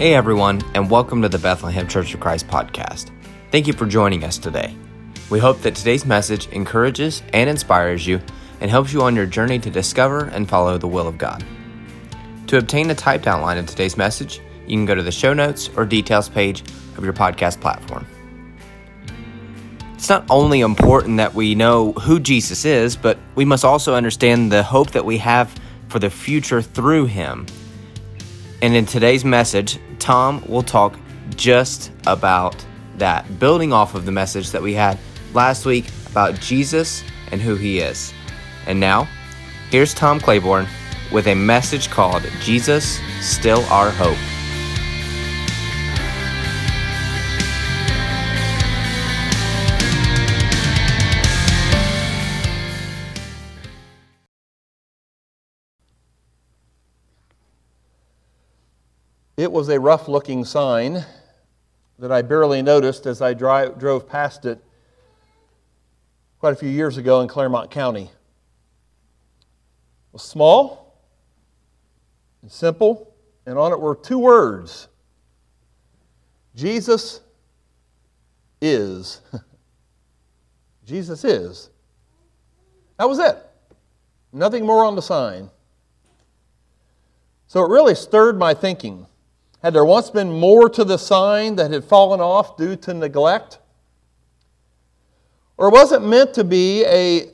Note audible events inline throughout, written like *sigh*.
Hey everyone, and welcome to the Bethlehem Church of Christ podcast. Thank you for joining us today. We hope that today's message encourages and inspires you and helps you on your journey to discover and follow the will of God. To obtain a typed outline of today's message, you can go to the show notes or details page of your podcast platform. It's not only important that we know who Jesus is, but we must also understand the hope that we have for the future through him. And in today's message, Tom will talk just about that, building off of the message that we had last week about Jesus and who he is. And now, here's Tom Claiborne with a message called Jesus Still Our Hope. It was a rough looking sign that I barely noticed as I drive, drove past it quite a few years ago in Clermont County. It was small and simple, and on it were two words Jesus is. *laughs* Jesus is. That was it. Nothing more on the sign. So it really stirred my thinking. Had there once been more to the sign that had fallen off due to neglect? Or was it meant to be a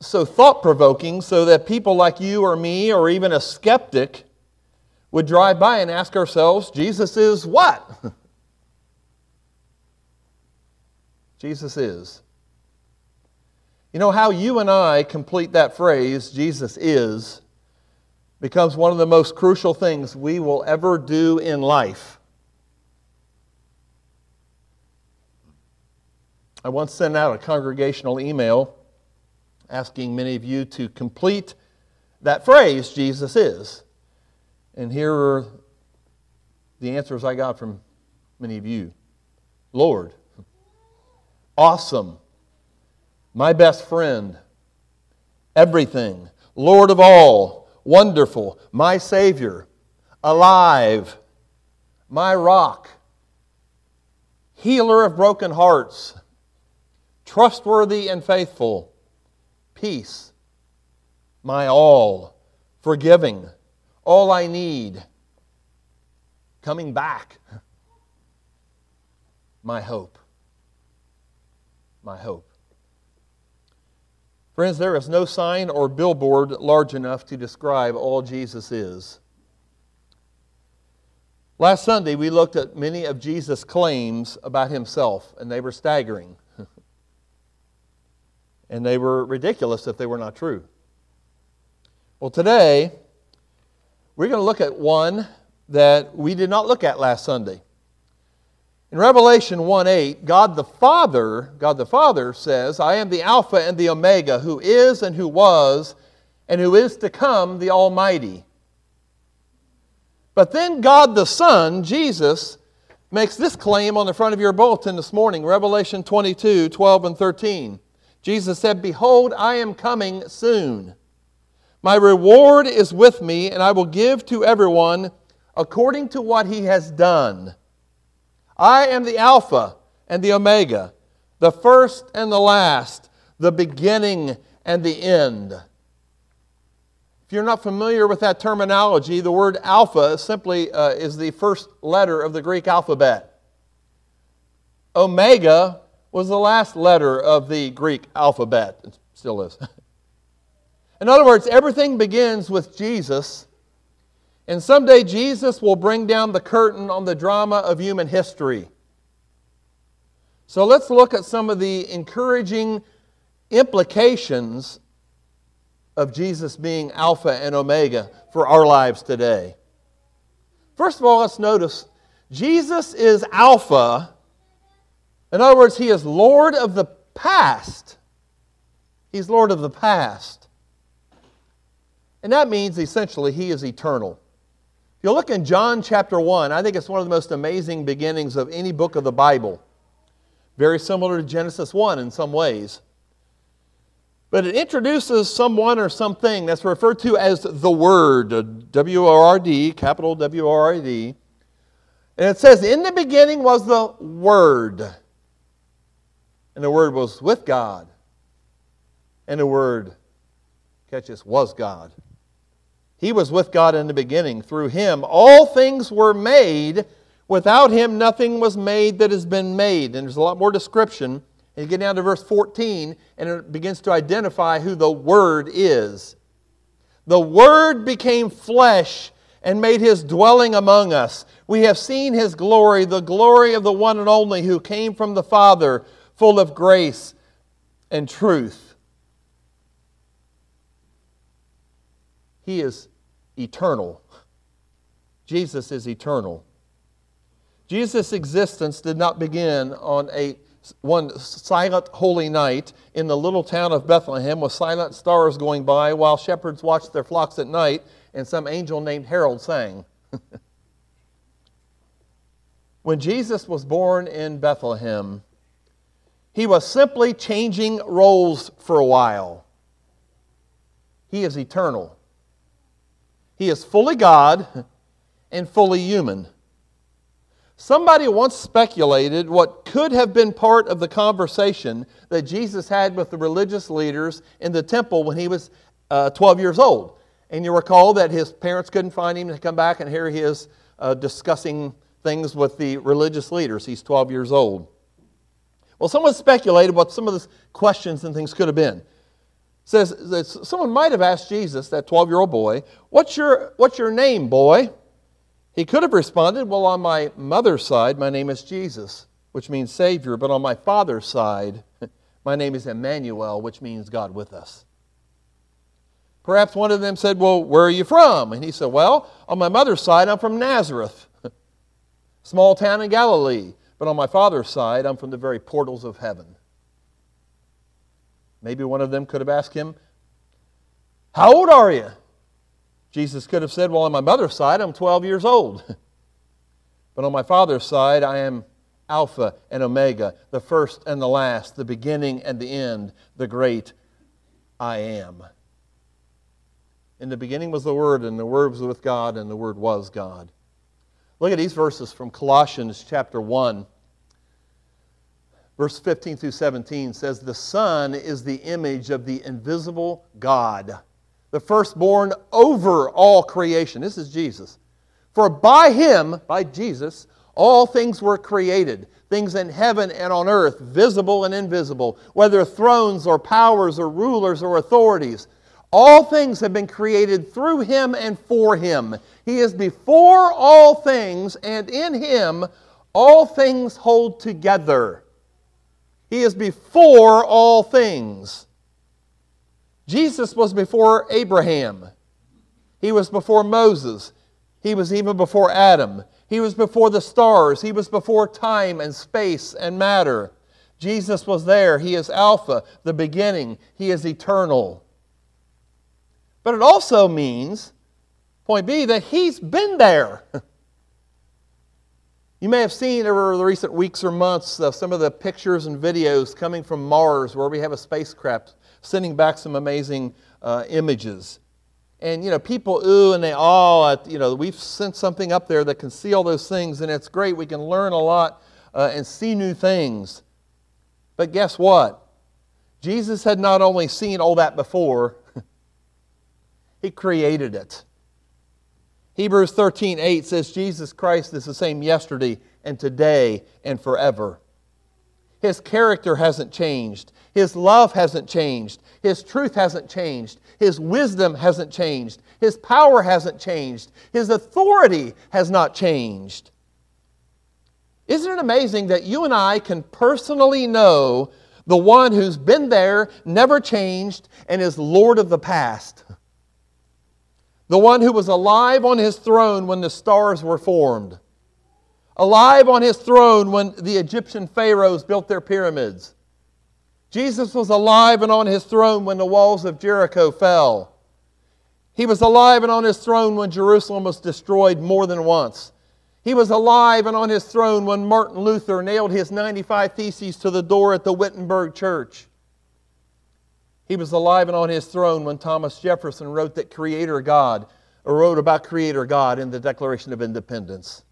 so thought provoking so that people like you or me or even a skeptic would drive by and ask ourselves, Jesus is what? *laughs* Jesus is. You know how you and I complete that phrase, Jesus is, becomes one of the most crucial things we will ever do in life. I once sent out a congregational email asking many of you to complete that phrase, Jesus is. And here are the answers I got from many of you Lord, awesome, my best friend, everything, Lord of all wonderful, my Savior, alive, my rock, healer of broken hearts, trustworthy and faithful, peace, my all, forgiving, all I need, coming back, my hope, my hope. Friends, there is no sign or billboard large enough to describe all Jesus is. Last Sunday, we looked at many of Jesus' claims about himself, and they were staggering. *laughs* and they were ridiculous if they were not true. Well, today, we're going to look at one that we did not look at last Sunday. In Revelation 1 8, God the Father, God the Father says, I am the Alpha and the Omega, who is and who was and who is to come, the Almighty. But then God the Son, Jesus, makes this claim on the front of your bulletin this morning Revelation 22 12 and 13. Jesus said, Behold, I am coming soon. My reward is with me, and I will give to everyone according to what he has done. I am the Alpha and the Omega, the first and the last, the beginning and the end. If you're not familiar with that terminology, the word alpha simply uh, is the first letter of the Greek alphabet. Omega was the last letter of the Greek alphabet. It still is. *laughs* In other words, everything begins with Jesus and someday Jesus will bring down the curtain on the drama of human history. So let's look at some of the encouraging implications of Jesus being Alpha and Omega for our lives today. First of all, let's notice Jesus is Alpha. In other words, He is Lord of the past. He's Lord of the past. And that means essentially He is eternal. If you look in John chapter 1, I think it's one of the most amazing beginnings of any book of the Bible. Very similar to Genesis 1 in some ways. But it introduces someone or something that's referred to as the Word, W O R D, capital W O R D. And it says, In the beginning was the Word. And the Word was with God. And the Word, catch this, was God. He was with God in the beginning. Through him, all things were made. Without him, nothing was made that has been made. And there's a lot more description. And you get down to verse 14, and it begins to identify who the Word is. The Word became flesh and made his dwelling among us. We have seen his glory, the glory of the one and only who came from the Father, full of grace and truth. He is eternal. Jesus is eternal. Jesus' existence did not begin on a one silent holy night in the little town of Bethlehem with silent stars going by while shepherds watched their flocks at night and some angel named Herald sang. *laughs* when Jesus was born in Bethlehem, he was simply changing roles for a while. He is eternal. He is fully God and fully human. Somebody once speculated what could have been part of the conversation that Jesus had with the religious leaders in the temple when he was uh, 12 years old. And you recall that his parents couldn't find him to come back, and here he is uh, discussing things with the religious leaders. He's 12 years old. Well, someone speculated what some of the questions and things could have been. Says that someone might have asked Jesus, that 12 year old boy, what's your, what's your name, boy? He could have responded, Well, on my mother's side, my name is Jesus, which means Savior, but on my father's side, *laughs* my name is Emmanuel, which means God with us. Perhaps one of them said, Well, where are you from? And he said, Well, on my mother's side, I'm from Nazareth, *laughs* small town in Galilee. But on my father's side, I'm from the very portals of heaven. Maybe one of them could have asked him, How old are you? Jesus could have said, Well, on my mother's side, I'm 12 years old. *laughs* but on my father's side, I am Alpha and Omega, the first and the last, the beginning and the end, the great I am. In the beginning was the Word, and the Word was with God, and the Word was God. Look at these verses from Colossians chapter 1. Verse 15 through 17 says, The Son is the image of the invisible God the firstborn over all creation. This is Jesus. For by him, by Jesus, all things were created, things in heaven and on earth, visible and invisible, whether thrones or powers or rulers or authorities. All things have been created through him and for him. He is before all things, and in him all things hold together. He is before all things. Jesus was before Abraham. He was before Moses. He was even before Adam. He was before the stars. He was before time and space and matter. Jesus was there. He is Alpha, the beginning. He is eternal. But it also means, point B, that He's been there. *laughs* You may have seen over the recent weeks or months uh, some of the pictures and videos coming from Mars where we have a spacecraft sending back some amazing uh, images. And, you know, people ooh and they all, you know, we've sent something up there that can see all those things, and it's great. We can learn a lot uh, and see new things. But guess what? Jesus had not only seen all that before, *laughs* he created it. Hebrews 13 8 says, Jesus Christ is the same yesterday and today and forever. His character hasn't changed. His love hasn't changed. His truth hasn't changed. His wisdom hasn't changed. His power hasn't changed. His authority has not changed. Isn't it amazing that you and I can personally know the one who's been there, never changed, and is Lord of the past? *laughs* The one who was alive on his throne when the stars were formed alive on his throne when the Egyptian pharaohs built their pyramids. Jesus was alive and on his throne when the walls of Jericho fell. He was alive and on his throne when Jerusalem was destroyed more than once. He was alive and on his throne when Martin Luther nailed his 95 Theses to the door at the Wittenberg Church. He was alive and on his throne when Thomas Jefferson wrote that Creator God, or wrote about Creator God in the Declaration of Independence.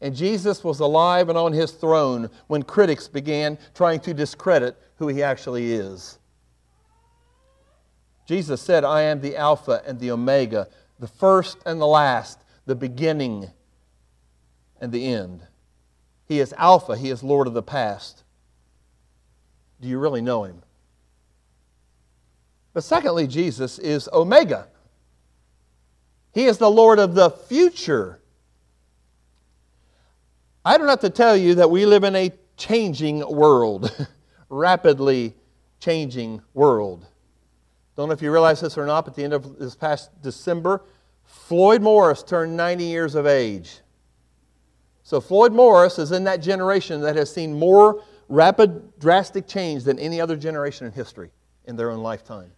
And Jesus was alive and on his throne when critics began trying to discredit who he actually is. Jesus said, I am the Alpha and the Omega, the first and the last, the beginning and the end. He is Alpha, He is Lord of the past. Do you really know Him? But secondly, Jesus is Omega. He is the Lord of the future. I don't have to tell you that we live in a changing world, *laughs* rapidly changing world. Don't know if you realize this or not, but at the end of this past December, Floyd Morris turned 90 years of age. So Floyd Morris is in that generation that has seen more rapid, drastic change than any other generation in history in their own lifetime.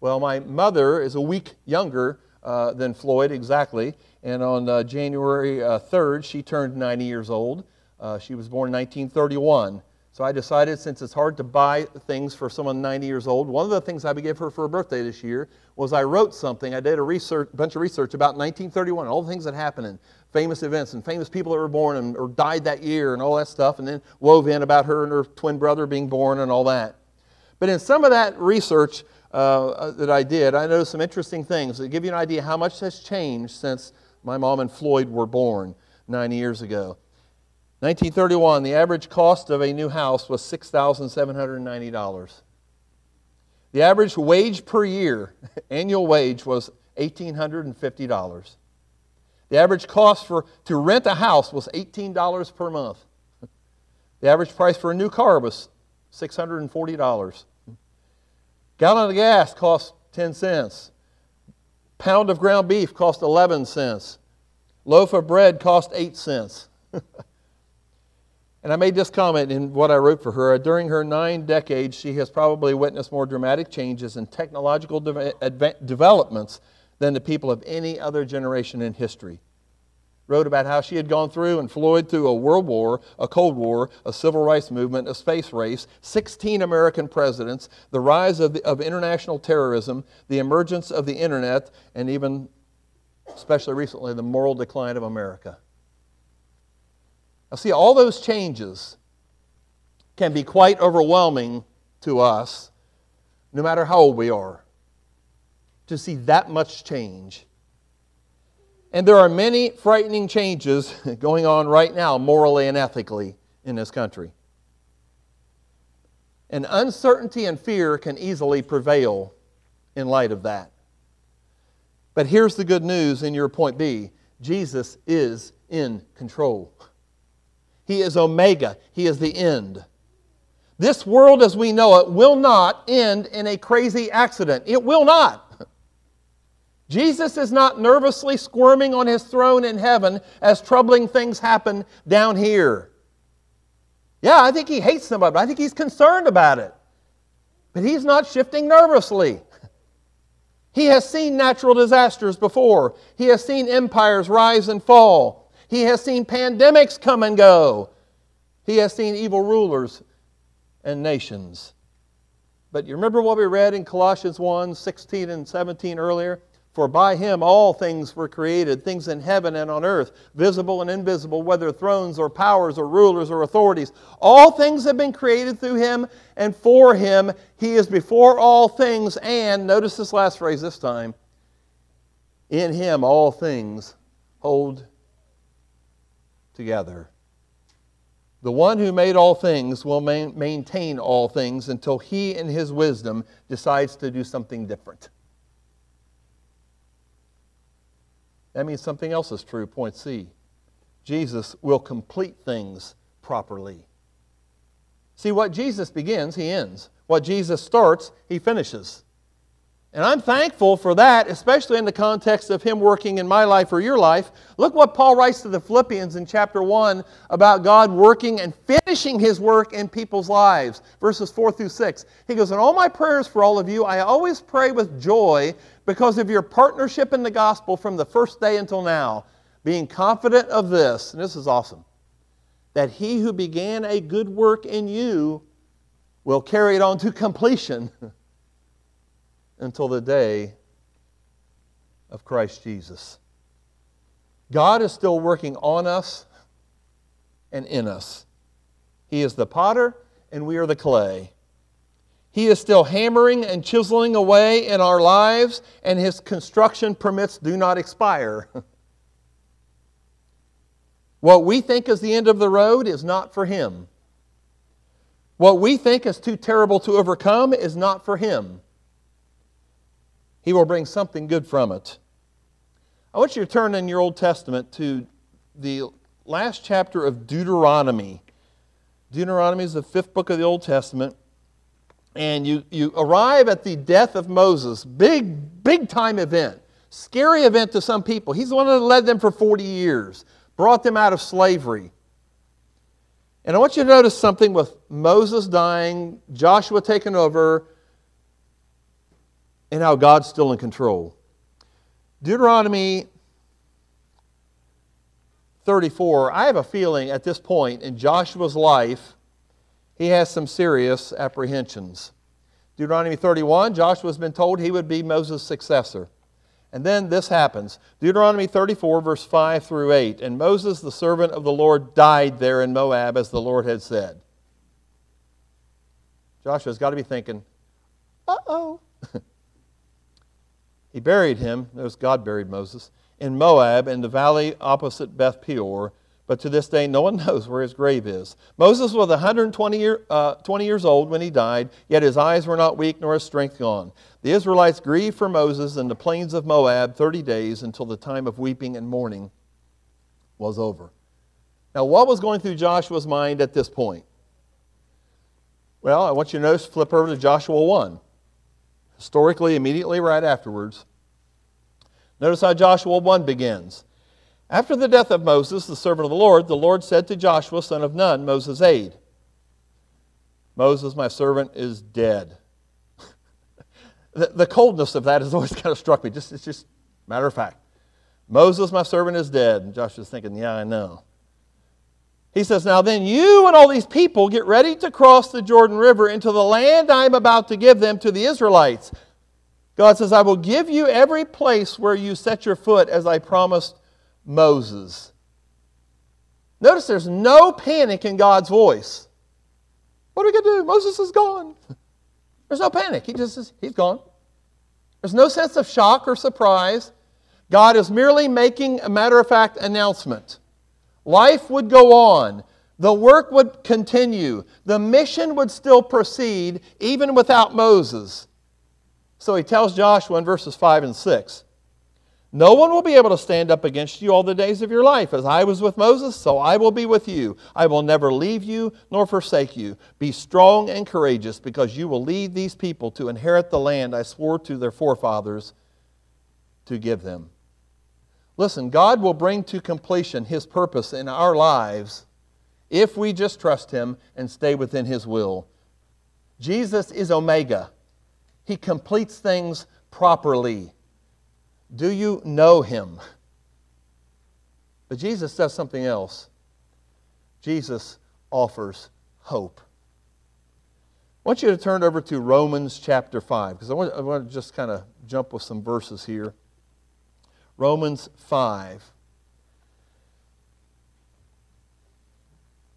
Well, my mother is a week younger uh, than Floyd exactly, and on uh, January uh, 3rd, she turned 90 years old. Uh, she was born in 1931. So I decided, since it's hard to buy things for someone 90 years old, one of the things I gave her for her birthday this year was I wrote something. I did a research, bunch of research about 1931, all the things that happened, and famous events, and famous people that were born and, or died that year, and all that stuff, and then wove in about her and her twin brother being born and all that. But in some of that research uh, uh that I did, I noticed some interesting things that give you an idea how much has changed since my mom and Floyd were born 90 years ago. 1931, the average cost of a new house was $6,790. The average wage per year, *laughs* annual wage, was $1,850. The average cost for, to rent a house was $18 per month. *laughs* The average price for a new car was $640. Gallon of gas cost 10 cents. Pound of ground beef cost 11 cents. Loaf of bread cost 8 cents. *laughs* And I made this comment in what I wrote for her. During her nine decades, she has probably witnessed more dramatic changes in technological de- developments than the people of any other generation in history. Wrote about how she had gone through and Floyd through a world war, a Cold War, a civil rights movement, a space race, 16 American presidents, the rise of, the, of international terrorism, the emergence of the internet, and even, especially recently, the moral decline of America. Now, see, all those changes can be quite overwhelming to us, no matter how old we are, to see that much change. And there are many frightening changes *laughs* going on right now, morally and ethically, in this country. And uncertainty and fear can easily prevail in light of that. But here's the good news in your point B Jesus is in control. He is Omega, He is the end. This world as we know it will not end in a crazy accident. It will not. Jesus is not nervously squirming on his throne in heaven as troubling things happen down here. Yeah, I think he hates somebody, it. I think he's concerned about it. But he's not shifting nervously. He has seen natural disasters before, he has seen empires rise and fall. He has seen pandemics come and go. He has seen evil rulers and nations. But you remember what we read in Colossians 1 16 and 17 earlier? For by him all things were created, things in heaven and on earth, visible and invisible, whether thrones or powers or rulers or authorities. All things have been created through him and for him. He is before all things, and notice this last phrase this time in him all things hold together. The one who made all things will maintain all things until he, in his wisdom, decides to do something different. That means something else is true. Point C. Jesus will complete things properly. See, what Jesus begins, he ends. What Jesus starts, he finishes. And I'm thankful for that, especially in the context of Him working in my life or your life. Look what Paul writes to the Philippians in chapter 1 about God working and finishing His work in people's lives, verses 4 through 6. He goes, In all my prayers for all of you, I always pray with joy because of your partnership in the gospel from the first day until now, being confident of this, and this is awesome, that He who began a good work in you will carry it on to completion. *laughs* until the day of Christ Jesus. God is still working on us and in us. He is the potter, and we are the clay. He is still hammering and chiseling away in our lives, and his construction permits do not expire. *laughs* what we think is the end of the road is not for him. What we think is too terrible to overcome is not for him. He will bring something good from it. I want you to turn in your Old Testament to the last chapter of Deuteronomy. Deuteronomy is the fifth book of the Old Testament. And you, you arrive at the death of Moses. Big, big time event. Scary event to some people. He's the one that led them for 40 years, brought them out of slavery. And I want you to notice something with Moses dying, Joshua taking over, and how God's still in control. Deuteronomy 34, I have a feeling at this point in Joshua's life, he has some serious apprehensions. Deuteronomy 31, Joshua's been told he would be Moses' successor. And then this happens Deuteronomy 34, verse 5 through 8. And Moses, the servant of the Lord, died there in Moab as the Lord had said. Joshua's got to be thinking, uh oh. *laughs* he buried him, notice God buried Moses, in Moab in the valley opposite Beth Peor. But to this day, no one *laughs* knows where his grave is. Moses was 120 year, uh, 20 years old when he died, yet his eyes were not weak nor his strength gone. The Israelites grieved for Moses in the plains of Moab 30 days until the time of weeping and mourning was over. Now, what was going through Joshua's mind at this point? Well, I want you to notice, flip over to Joshua 1. Historically, immediately right afterwards. Notice how Joshua 1 begins. After the death of Moses, the servant of the Lord, the Lord said to Joshua, son of Nun, Moses' aide, Moses, my servant, is dead *laughs* the, the coldness of that has always kind of struck me. Just, it's just matter of fact. Moses, my servant, is dead. And Joshua's thinking, yeah, I know. He says, Now then, you and all these people get ready to cross the Jordan River into the land I am about to give them to the Israelites. God says, I will give you every place where you set your foot as I promised Moses. Notice there's no panic in God's voice. What are we going to do? Moses is gone. *laughs* There's no panic. He just says, He's gone. There's no sense of shock or surprise. God is merely making a matter of fact announcement. Life would go on. The work would continue. The mission would still proceed even without Moses. So he tells Joshua in verses 5 and 6 no one will be able to stand up against you all the days of your life. As I was with Moses, so I will be with you. I will never leave you nor forsake you. Be strong and courageous, because you will lead these people to inherit the land I swore to their forefathers to give them. Listen, God will bring to completion His purpose in our lives if we just trust Him and stay within His will. Jesus is Omega, He completes things properly. Do you know him? But Jesus does something else. Jesus offers hope. I want you to turn over to Romans chapter 5, because I want, I want to just kind of jump with some verses here. Romans 5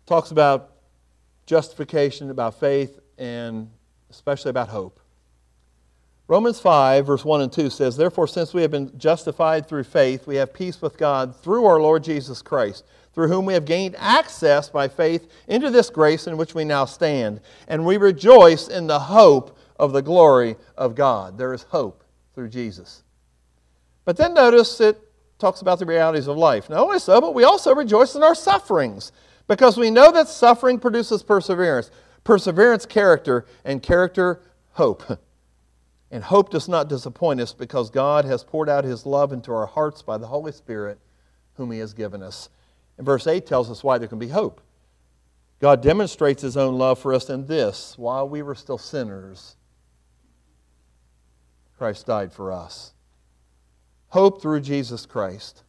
talks about justification, about faith, and especially about hope. Romans 5, verse 1 and 2 says, Therefore, since we have been justified through faith, we have peace with God through our Lord Jesus Christ, through whom we have gained access by faith into this grace in which we now stand. And we rejoice in the hope of the glory of God. There is hope through Jesus. But then notice it talks about the realities of life. Not only so, but we also rejoice in our sufferings, because we know that suffering produces perseverance, perseverance, character, and character, hope. *laughs* And hope does not disappoint us because God has poured out his love into our hearts by the Holy Spirit, whom he has given us. And verse 8 tells us why there can be hope. God demonstrates his own love for us in this while we were still sinners, Christ died for us. Hope through Jesus Christ.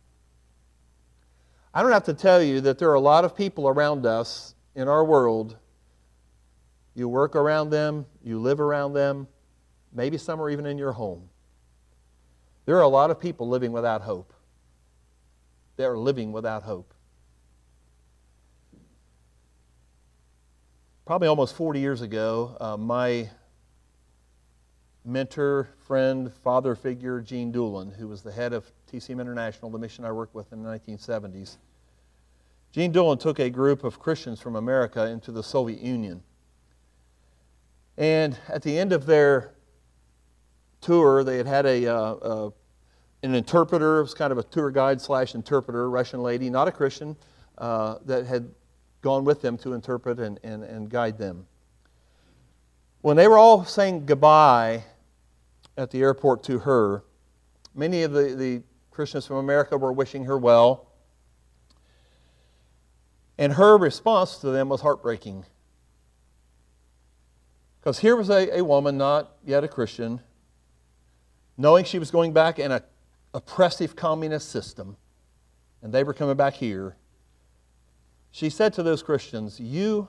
I don't have to tell you that there are a lot of people around us in our world. You work around them, you live around them Maybe some are even in your home. There are a lot of people living without hope. They are living without hope. probably almost 40 years ago, uh, my mentor, friend, father figure, Gene Doolan, who was the head of TCM International, the mission I worked with in the 1970s, Gene Doolan took a group of Christians from America into the Soviet Union. And at the end of their tour, they had had a, uh, uh, an interpreter, it was kind of a tour guide slash interpreter, Russian lady, not a Christian, uh, that had gone with them to interpret and, and, and guide them. When they were all saying goodbye at the airport to her, many of the, the Christians from America were wishing her well. And her response to them was heartbreaking. Because here was a, a woman, not yet a Christian, knowing she was going back in an oppressive communist system, and they were coming back here. She said to those Christians, You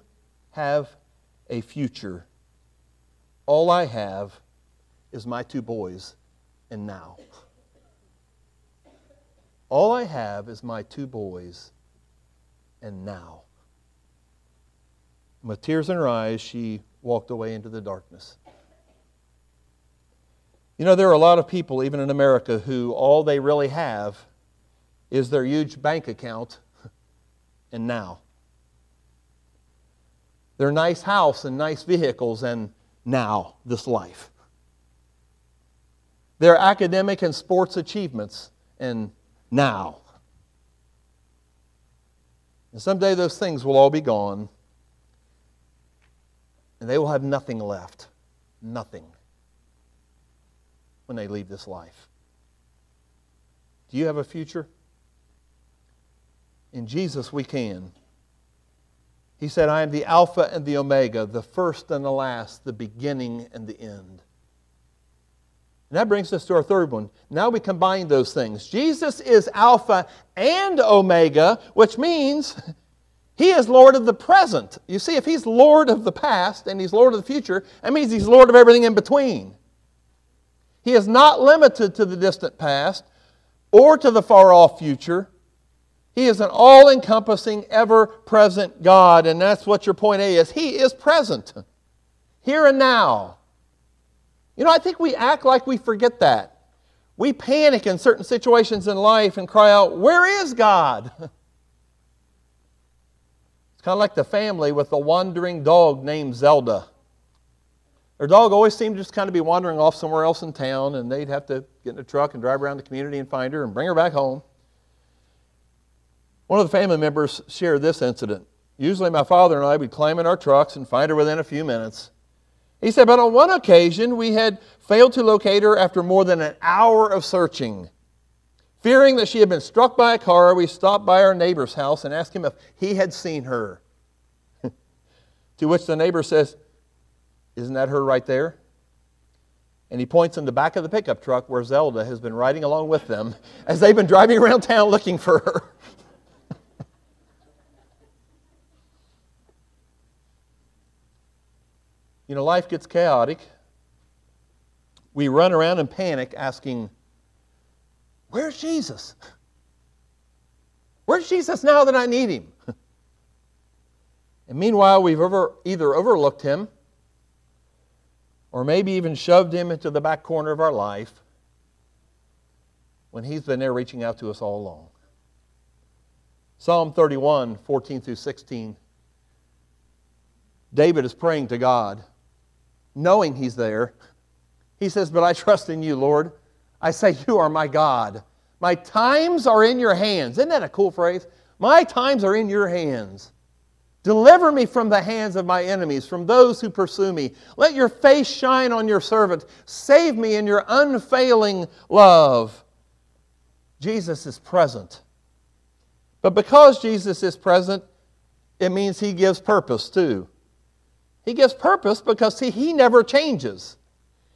have a future. All I have is my two boys, and now. All I have is my two boys, and now. With tears in her eyes, she walked away into the darkness. You know, there are a lot of people, even in America, who all they really have is their huge bank account *laughs* and now. Their nice house and nice vehicles and now, this life. Their academic and sports achievements and now. And someday those things will all be gone, and they will have nothing left. Nothing. When they leave this life. Do you have a future? In Jesus, we can. He said, I am the Alpha and the Omega, the first and the last, the beginning and the end. And that brings us to our third one. Now we combine those things. Jesus is Alpha and Omega, which means *laughs* he is Lord of the present. You see, if he's Lord of the past and he's Lord of the future, that means he's Lord of everything in between. He is not limited to the distant past or to the far off future. He is an all encompassing, ever present God, and that's what your point A is. He is present, here and now. You know, I think we act like we forget that. We panic in certain situations in life and cry out, Where is God? *laughs* It's kind of like the family with the wandering dog named Zelda. Their dog always seemed to just kind of be wandering off somewhere else in town, and they'd have to get in a truck and drive around the community and find her and bring her back home. One of the family members shared this incident. Usually, my father and I would climb in our trucks and find her within a few minutes. He said, but on one occasion, we had failed to locate her after more than an hour of searching. Fearing that she had been struck by a car, we stopped by our neighbor's house and asked him if he had seen her. *laughs* to which the neighbor says, Isn't that her right there? And he points in the back of the pickup truck where Zelda has been riding along with them *laughs* as they've been driving around town looking for her. *laughs* you know, life gets chaotic. We run around in panic asking, Where's Jesus? Where's Jesus now that I need him? *laughs* And meanwhile, we've over, either overlooked him or maybe even shoved him into the back corner of our life when he's been there reaching out to us all along. Psalm 31, 14 through 16. David is praying to God, knowing he's there. He says, But I trust in you, Lord. I say, You are my God. My times are in your hands. Isn't that a cool phrase? My times are in your hands. Deliver me from the hands of my enemies, from those who pursue me. Let your face shine on your servant. Save me in your unfailing love. Jesus is present. But because Jesus is present, it means he gives purpose too. He gives purpose because he, he never changes.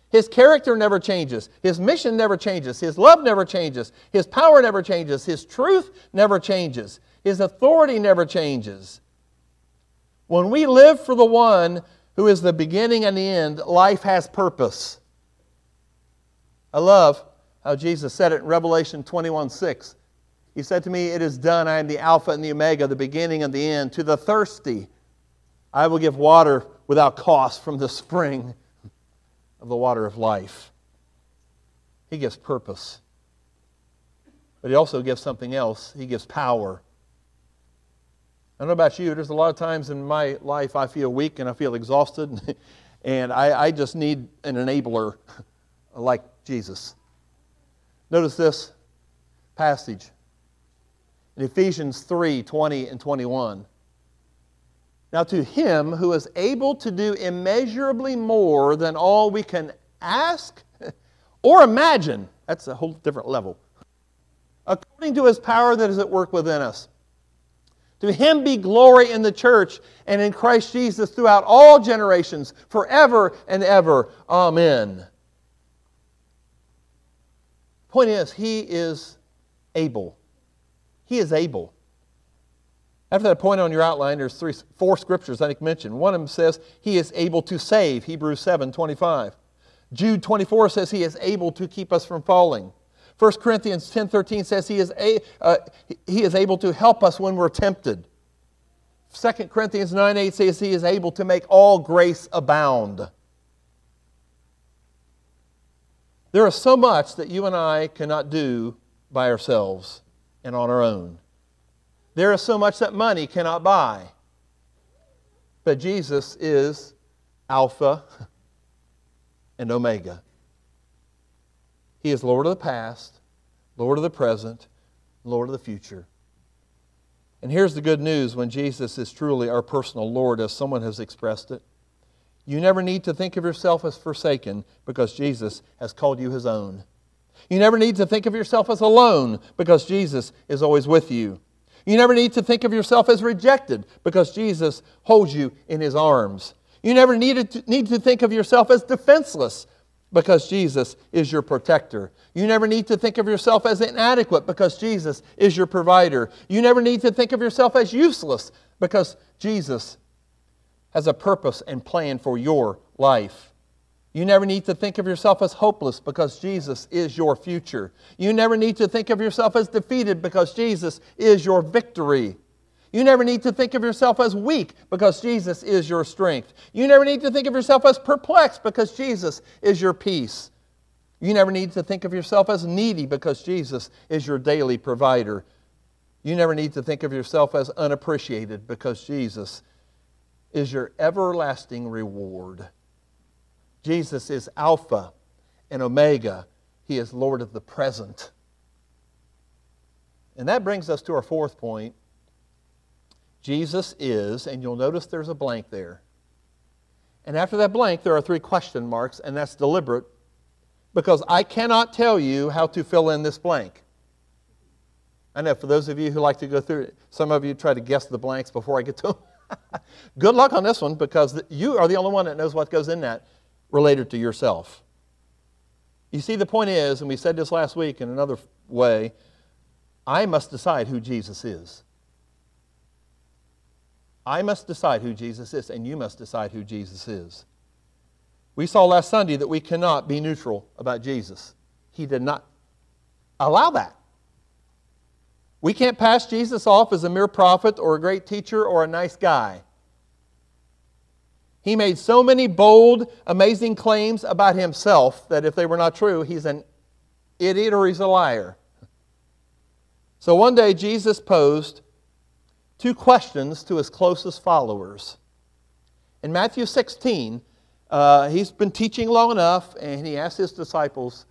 His character never changes. His mission never changes. His love never changes. His power never changes. His truth never changes. His authority never changes. When we live for the one who is the beginning and the end, life has purpose. I love how Jesus said it in Revelation 21 6. He said to me, It is done. I am the Alpha and the Omega, the beginning and the end. To the thirsty, I will give water without cost from the spring of the water of life. He gives purpose. But he also gives something else. He gives power. I don't know about you, there's a lot of times in my life I feel weak and I feel exhausted, *laughs* and I, I just need an enabler *laughs* like Jesus. Notice this passage in Ephesians 3 20 and 21. Now, to him who is able to do immeasurably more than all we can ask *laughs* or imagine, that's a whole different level, according to his power that is at work within us. To him be glory in the church and in Christ Jesus throughout all generations, forever and ever. Amen. Point is, he is able. He is able. After that point on your outline, there's three, four scriptures I think mentioned. One of them says he is able to save, Hebrews 7 25. Jude 24 says he is able to keep us from falling. 1 Corinthians 10 13 says he is, a, uh, he is able to help us when we're tempted. 2 Corinthians 9 8 says he is able to make all grace abound. There is so much that you and I cannot do by ourselves and on our own. There is so much that money cannot buy. But Jesus is Alpha and Omega. He is Lord of the past, Lord of the present, Lord of the future. And here's the good news when Jesus is truly our personal Lord, as someone has expressed it. You never need to think of yourself as forsaken because Jesus has called you his own. You never need to think of yourself as alone because Jesus is always with you. You never need to think of yourself as rejected because Jesus holds you in his arms. You never need to, need to think of yourself as defenseless because Jesus is your protector. You never need to think of yourself as inadequate because Jesus is your provider. You never need to think of yourself as useless because Jesus has a purpose and plan for your life. You never need to think of yourself as hopeless because Jesus is your future. You never need to think of yourself as defeated because Jesus is your victory. You never need to think of yourself as weak because Jesus is your strength. You never need to think of yourself as perplexed because Jesus is your peace. You never need to think of yourself as needy because Jesus is your daily provider. You never need to think of yourself as unappreciated because Jesus is your everlasting reward. Jesus is Alpha and Omega. He is Lord of the present. And that brings us to our fourth point. Jesus is, and you'll notice there's a blank there. And after that blank, there are three question marks, and that's deliberate because I cannot tell you how to fill in this blank. I know for those of you who like to go through it, some of you try to guess the blanks before I get to them. *laughs* Good luck on this one because you are the only one that knows what goes in that related to yourself. You see, the point is, and we said this last week in another way, I must decide who Jesus is. I must decide who Jesus is, and you must decide who Jesus is. We saw last Sunday that we cannot be neutral about Jesus. He did not allow that. We can't pass Jesus off as a mere prophet or a great teacher or a nice guy. He made so many bold, amazing claims about himself that if they were not true, he's an idiot or he's a liar. So one day, Jesus posed two questions to his closest followers. In Matthew 16, uh, he's been teaching long enough, and he asked his disciples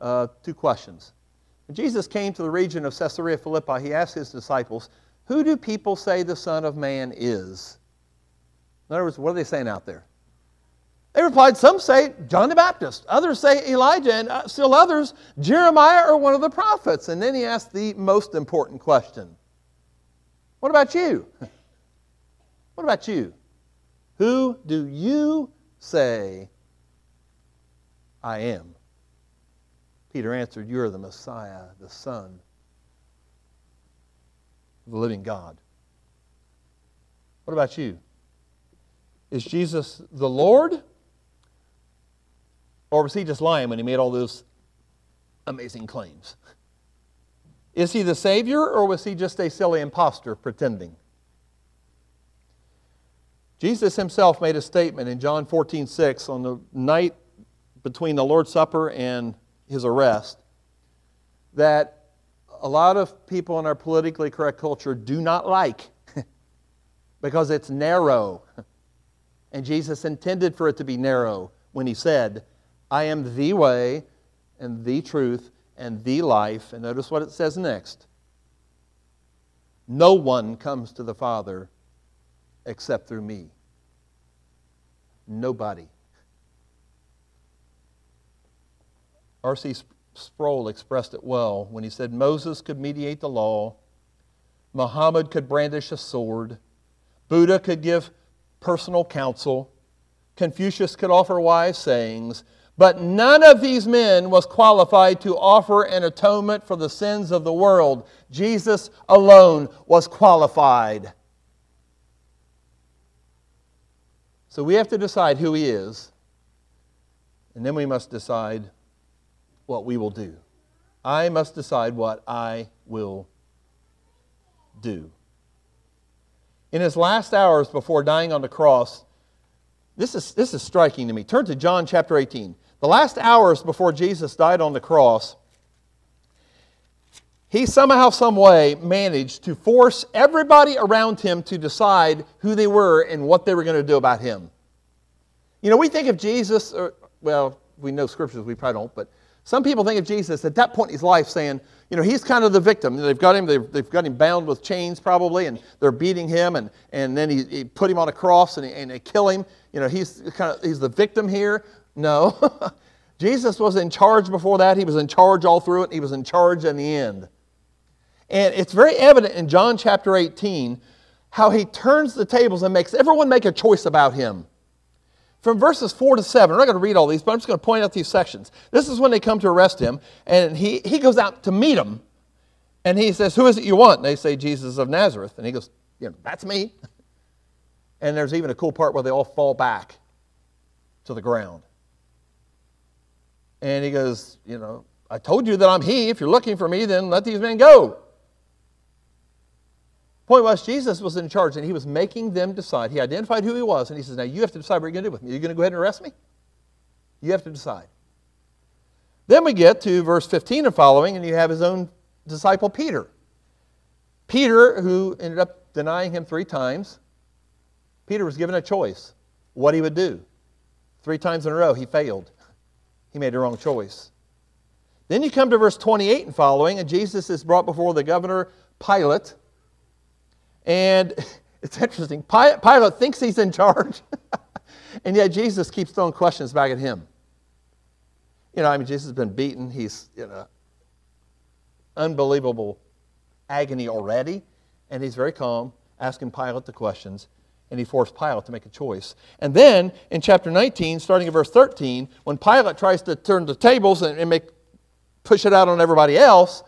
uh, two questions. When Jesus came to the region of Caesarea Philippi, he asked his disciples, Who do people say the Son of Man is? In other words, what are they saying out there? They replied, Some say John the Baptist, others say Elijah, and uh, still others, Jeremiah or one of the prophets. And then he asked the most important question What about you? *laughs* What about you? Who do you say I am? Peter answered, You are the Messiah, the Son of the living God. What about you? Is Jesus the Lord? Or was he just lying when he made all those amazing claims? Is he the Savior or was he just a silly impostor pretending? Jesus himself made a statement in John 14, 6 on the night between the Lord's Supper and his arrest that a lot of people in our politically correct culture do not like *laughs* because it's narrow. And Jesus intended for it to be narrow when he said, I am the way and the truth and the life. And notice what it says next No one comes to the Father except through me. Nobody. R.C. Sproul expressed it well when he said Moses could mediate the law, Muhammad could brandish a sword, Buddha could give personal counsel, Confucius could offer wise sayings, but none of these men was qualified to offer an atonement for the sins of the world. Jesus alone was qualified. So we have to decide who he is, and then we must decide what we will do. I must decide what I will do. In his last hours before dying on the cross, this is, this is striking to me. Turn to John chapter 18. The last hours before Jesus died on the cross, he somehow, some way managed to force everybody around him to decide who they were and what they were going to do about him. You know, we think of Jesus, or, well, we know scriptures, we probably don't, but some people think of Jesus at that point in his life saying, you know, he's kind of the victim. They've got him, they've, they've got him bound with chains probably, and they're beating him, and, and then he, he put him on a cross and, and they kill him. You know, he's kind of, he's the victim here. No. *laughs* Jesus was in charge before that. He was in charge all through it. He was in charge in the end. And it's very evident in John chapter 18 how he turns the tables and makes everyone make a choice about him. From verses 4 to 7, I'm not going to read all these, but I'm just going to point out these sections. This is when they come to arrest him, and he, he goes out to meet them, and he says, Who is it you want? And they say, Jesus of Nazareth. And he goes, know, That's me. *laughs* And there's even a cool part where they all fall back to the ground. And he goes, You know, I told you that I'm he. If you're looking for me, then let these men go. Point was, Jesus was in charge and he was making them decide. He identified who he was and he says, Now you have to decide what you're going to do with me. You're you going to go ahead and arrest me? You have to decide. Then we get to verse 15 and following, and you have his own disciple Peter. Peter, who ended up denying him three times, Peter was given a choice what he would do. Three times in a row, he failed. He made the wrong choice. Then you come to verse 28 and following, and Jesus is brought before the governor Pilate. And *laughs* it's interesting. Pilate thinks he's in charge, *laughs* and yet Jesus keeps throwing questions back at him. You know, I mean, Jesus has been beaten. He's, you know, unbelievable agony already, and he's very calm, asking Pilate the questions, and he forced Pilate to make a choice. And then in chapter 19, starting at verse 13, when Pilate tries to turn the tables and, and make, push it out on everybody else,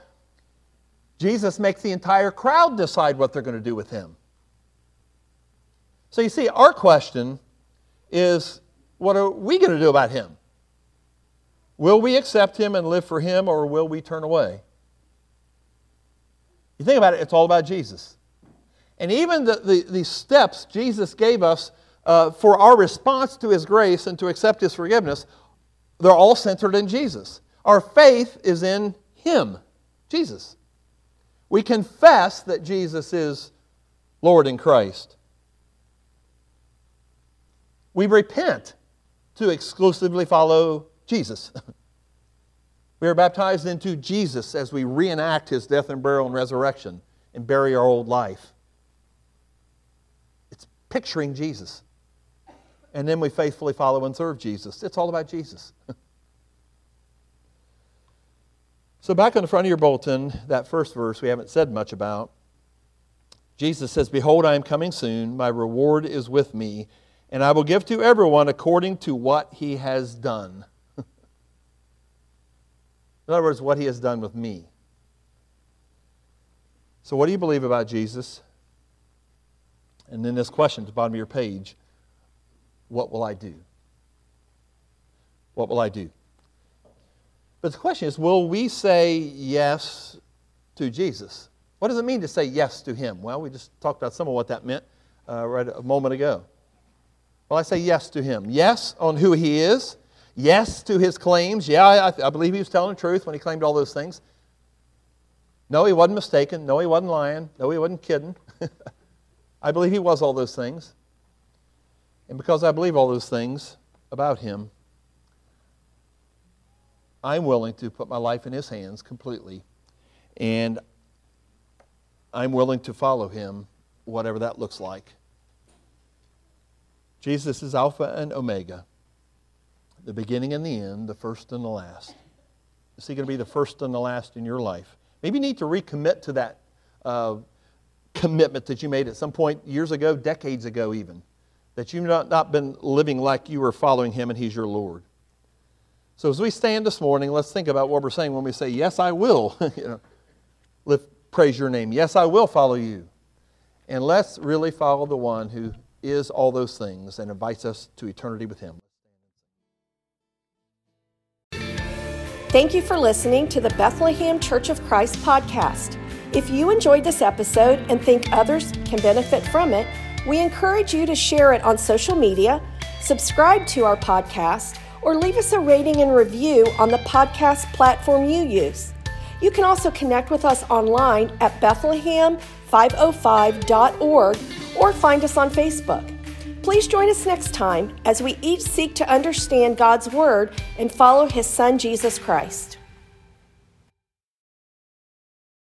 Jesus makes the entire crowd decide what they're going to do with him. So you see, our question is what are we going to do about him? Will we accept him and live for him, or will we turn away? You think about it, it's all about Jesus. And even the, the, the steps Jesus gave us uh, for our response to his grace and to accept his forgiveness, they're all centered in Jesus. Our faith is in him, Jesus. We confess that Jesus is Lord in Christ. We repent to exclusively follow Jesus. *laughs* we are baptized into Jesus as we reenact his death and burial and resurrection and bury our old life. Picturing Jesus. And then we faithfully follow and serve Jesus. It's all about Jesus. *laughs* So, back on the front of your bulletin, that first verse we haven't said much about. Jesus says, Behold, I am coming soon. My reward is with me, and I will give to everyone according to what he has done. *laughs* In other words, what he has done with me. So, what do you believe about Jesus? And then this question at the bottom of your page What will I do? What will I do? But the question is will we say yes to Jesus? What does it mean to say yes to Him? Well, we just talked about some of what that meant uh, right a moment ago. Well, I say yes to him. Yes on who he is. Yes to his claims. Yeah, I, I believe he was telling the truth when he claimed all those things. No, he wasn't mistaken. No, he wasn't lying. No, he wasn't kidding. *laughs* I believe he was all those things. And because I believe all those things about him, I'm willing to put my life in his hands completely. And I'm willing to follow him, whatever that looks like. Jesus is Alpha and Omega, the beginning and the end, the first and the last. Is he going to be the first and the last in your life? Maybe you need to recommit to that uh, commitment that you made at some point years ago, decades ago, even. That you've not, not been living like you were following him and he's your Lord. So as we stand this morning, let's think about what we're saying when we say, Yes, I will. *laughs* you know, lift, praise your name. Yes, I will follow you. And let's really follow the one who is all those things and invites us to eternity with Him. Thank you for listening to the Bethlehem Church of Christ podcast. If you enjoyed this episode and think others can benefit from it, we encourage you to share it on social media, subscribe to our podcast, or leave us a rating and review on the podcast platform you use. You can also connect with us online at Bethlehem505.org or find us on Facebook. Please join us next time as we each seek to understand God's Word and follow His Son, Jesus Christ.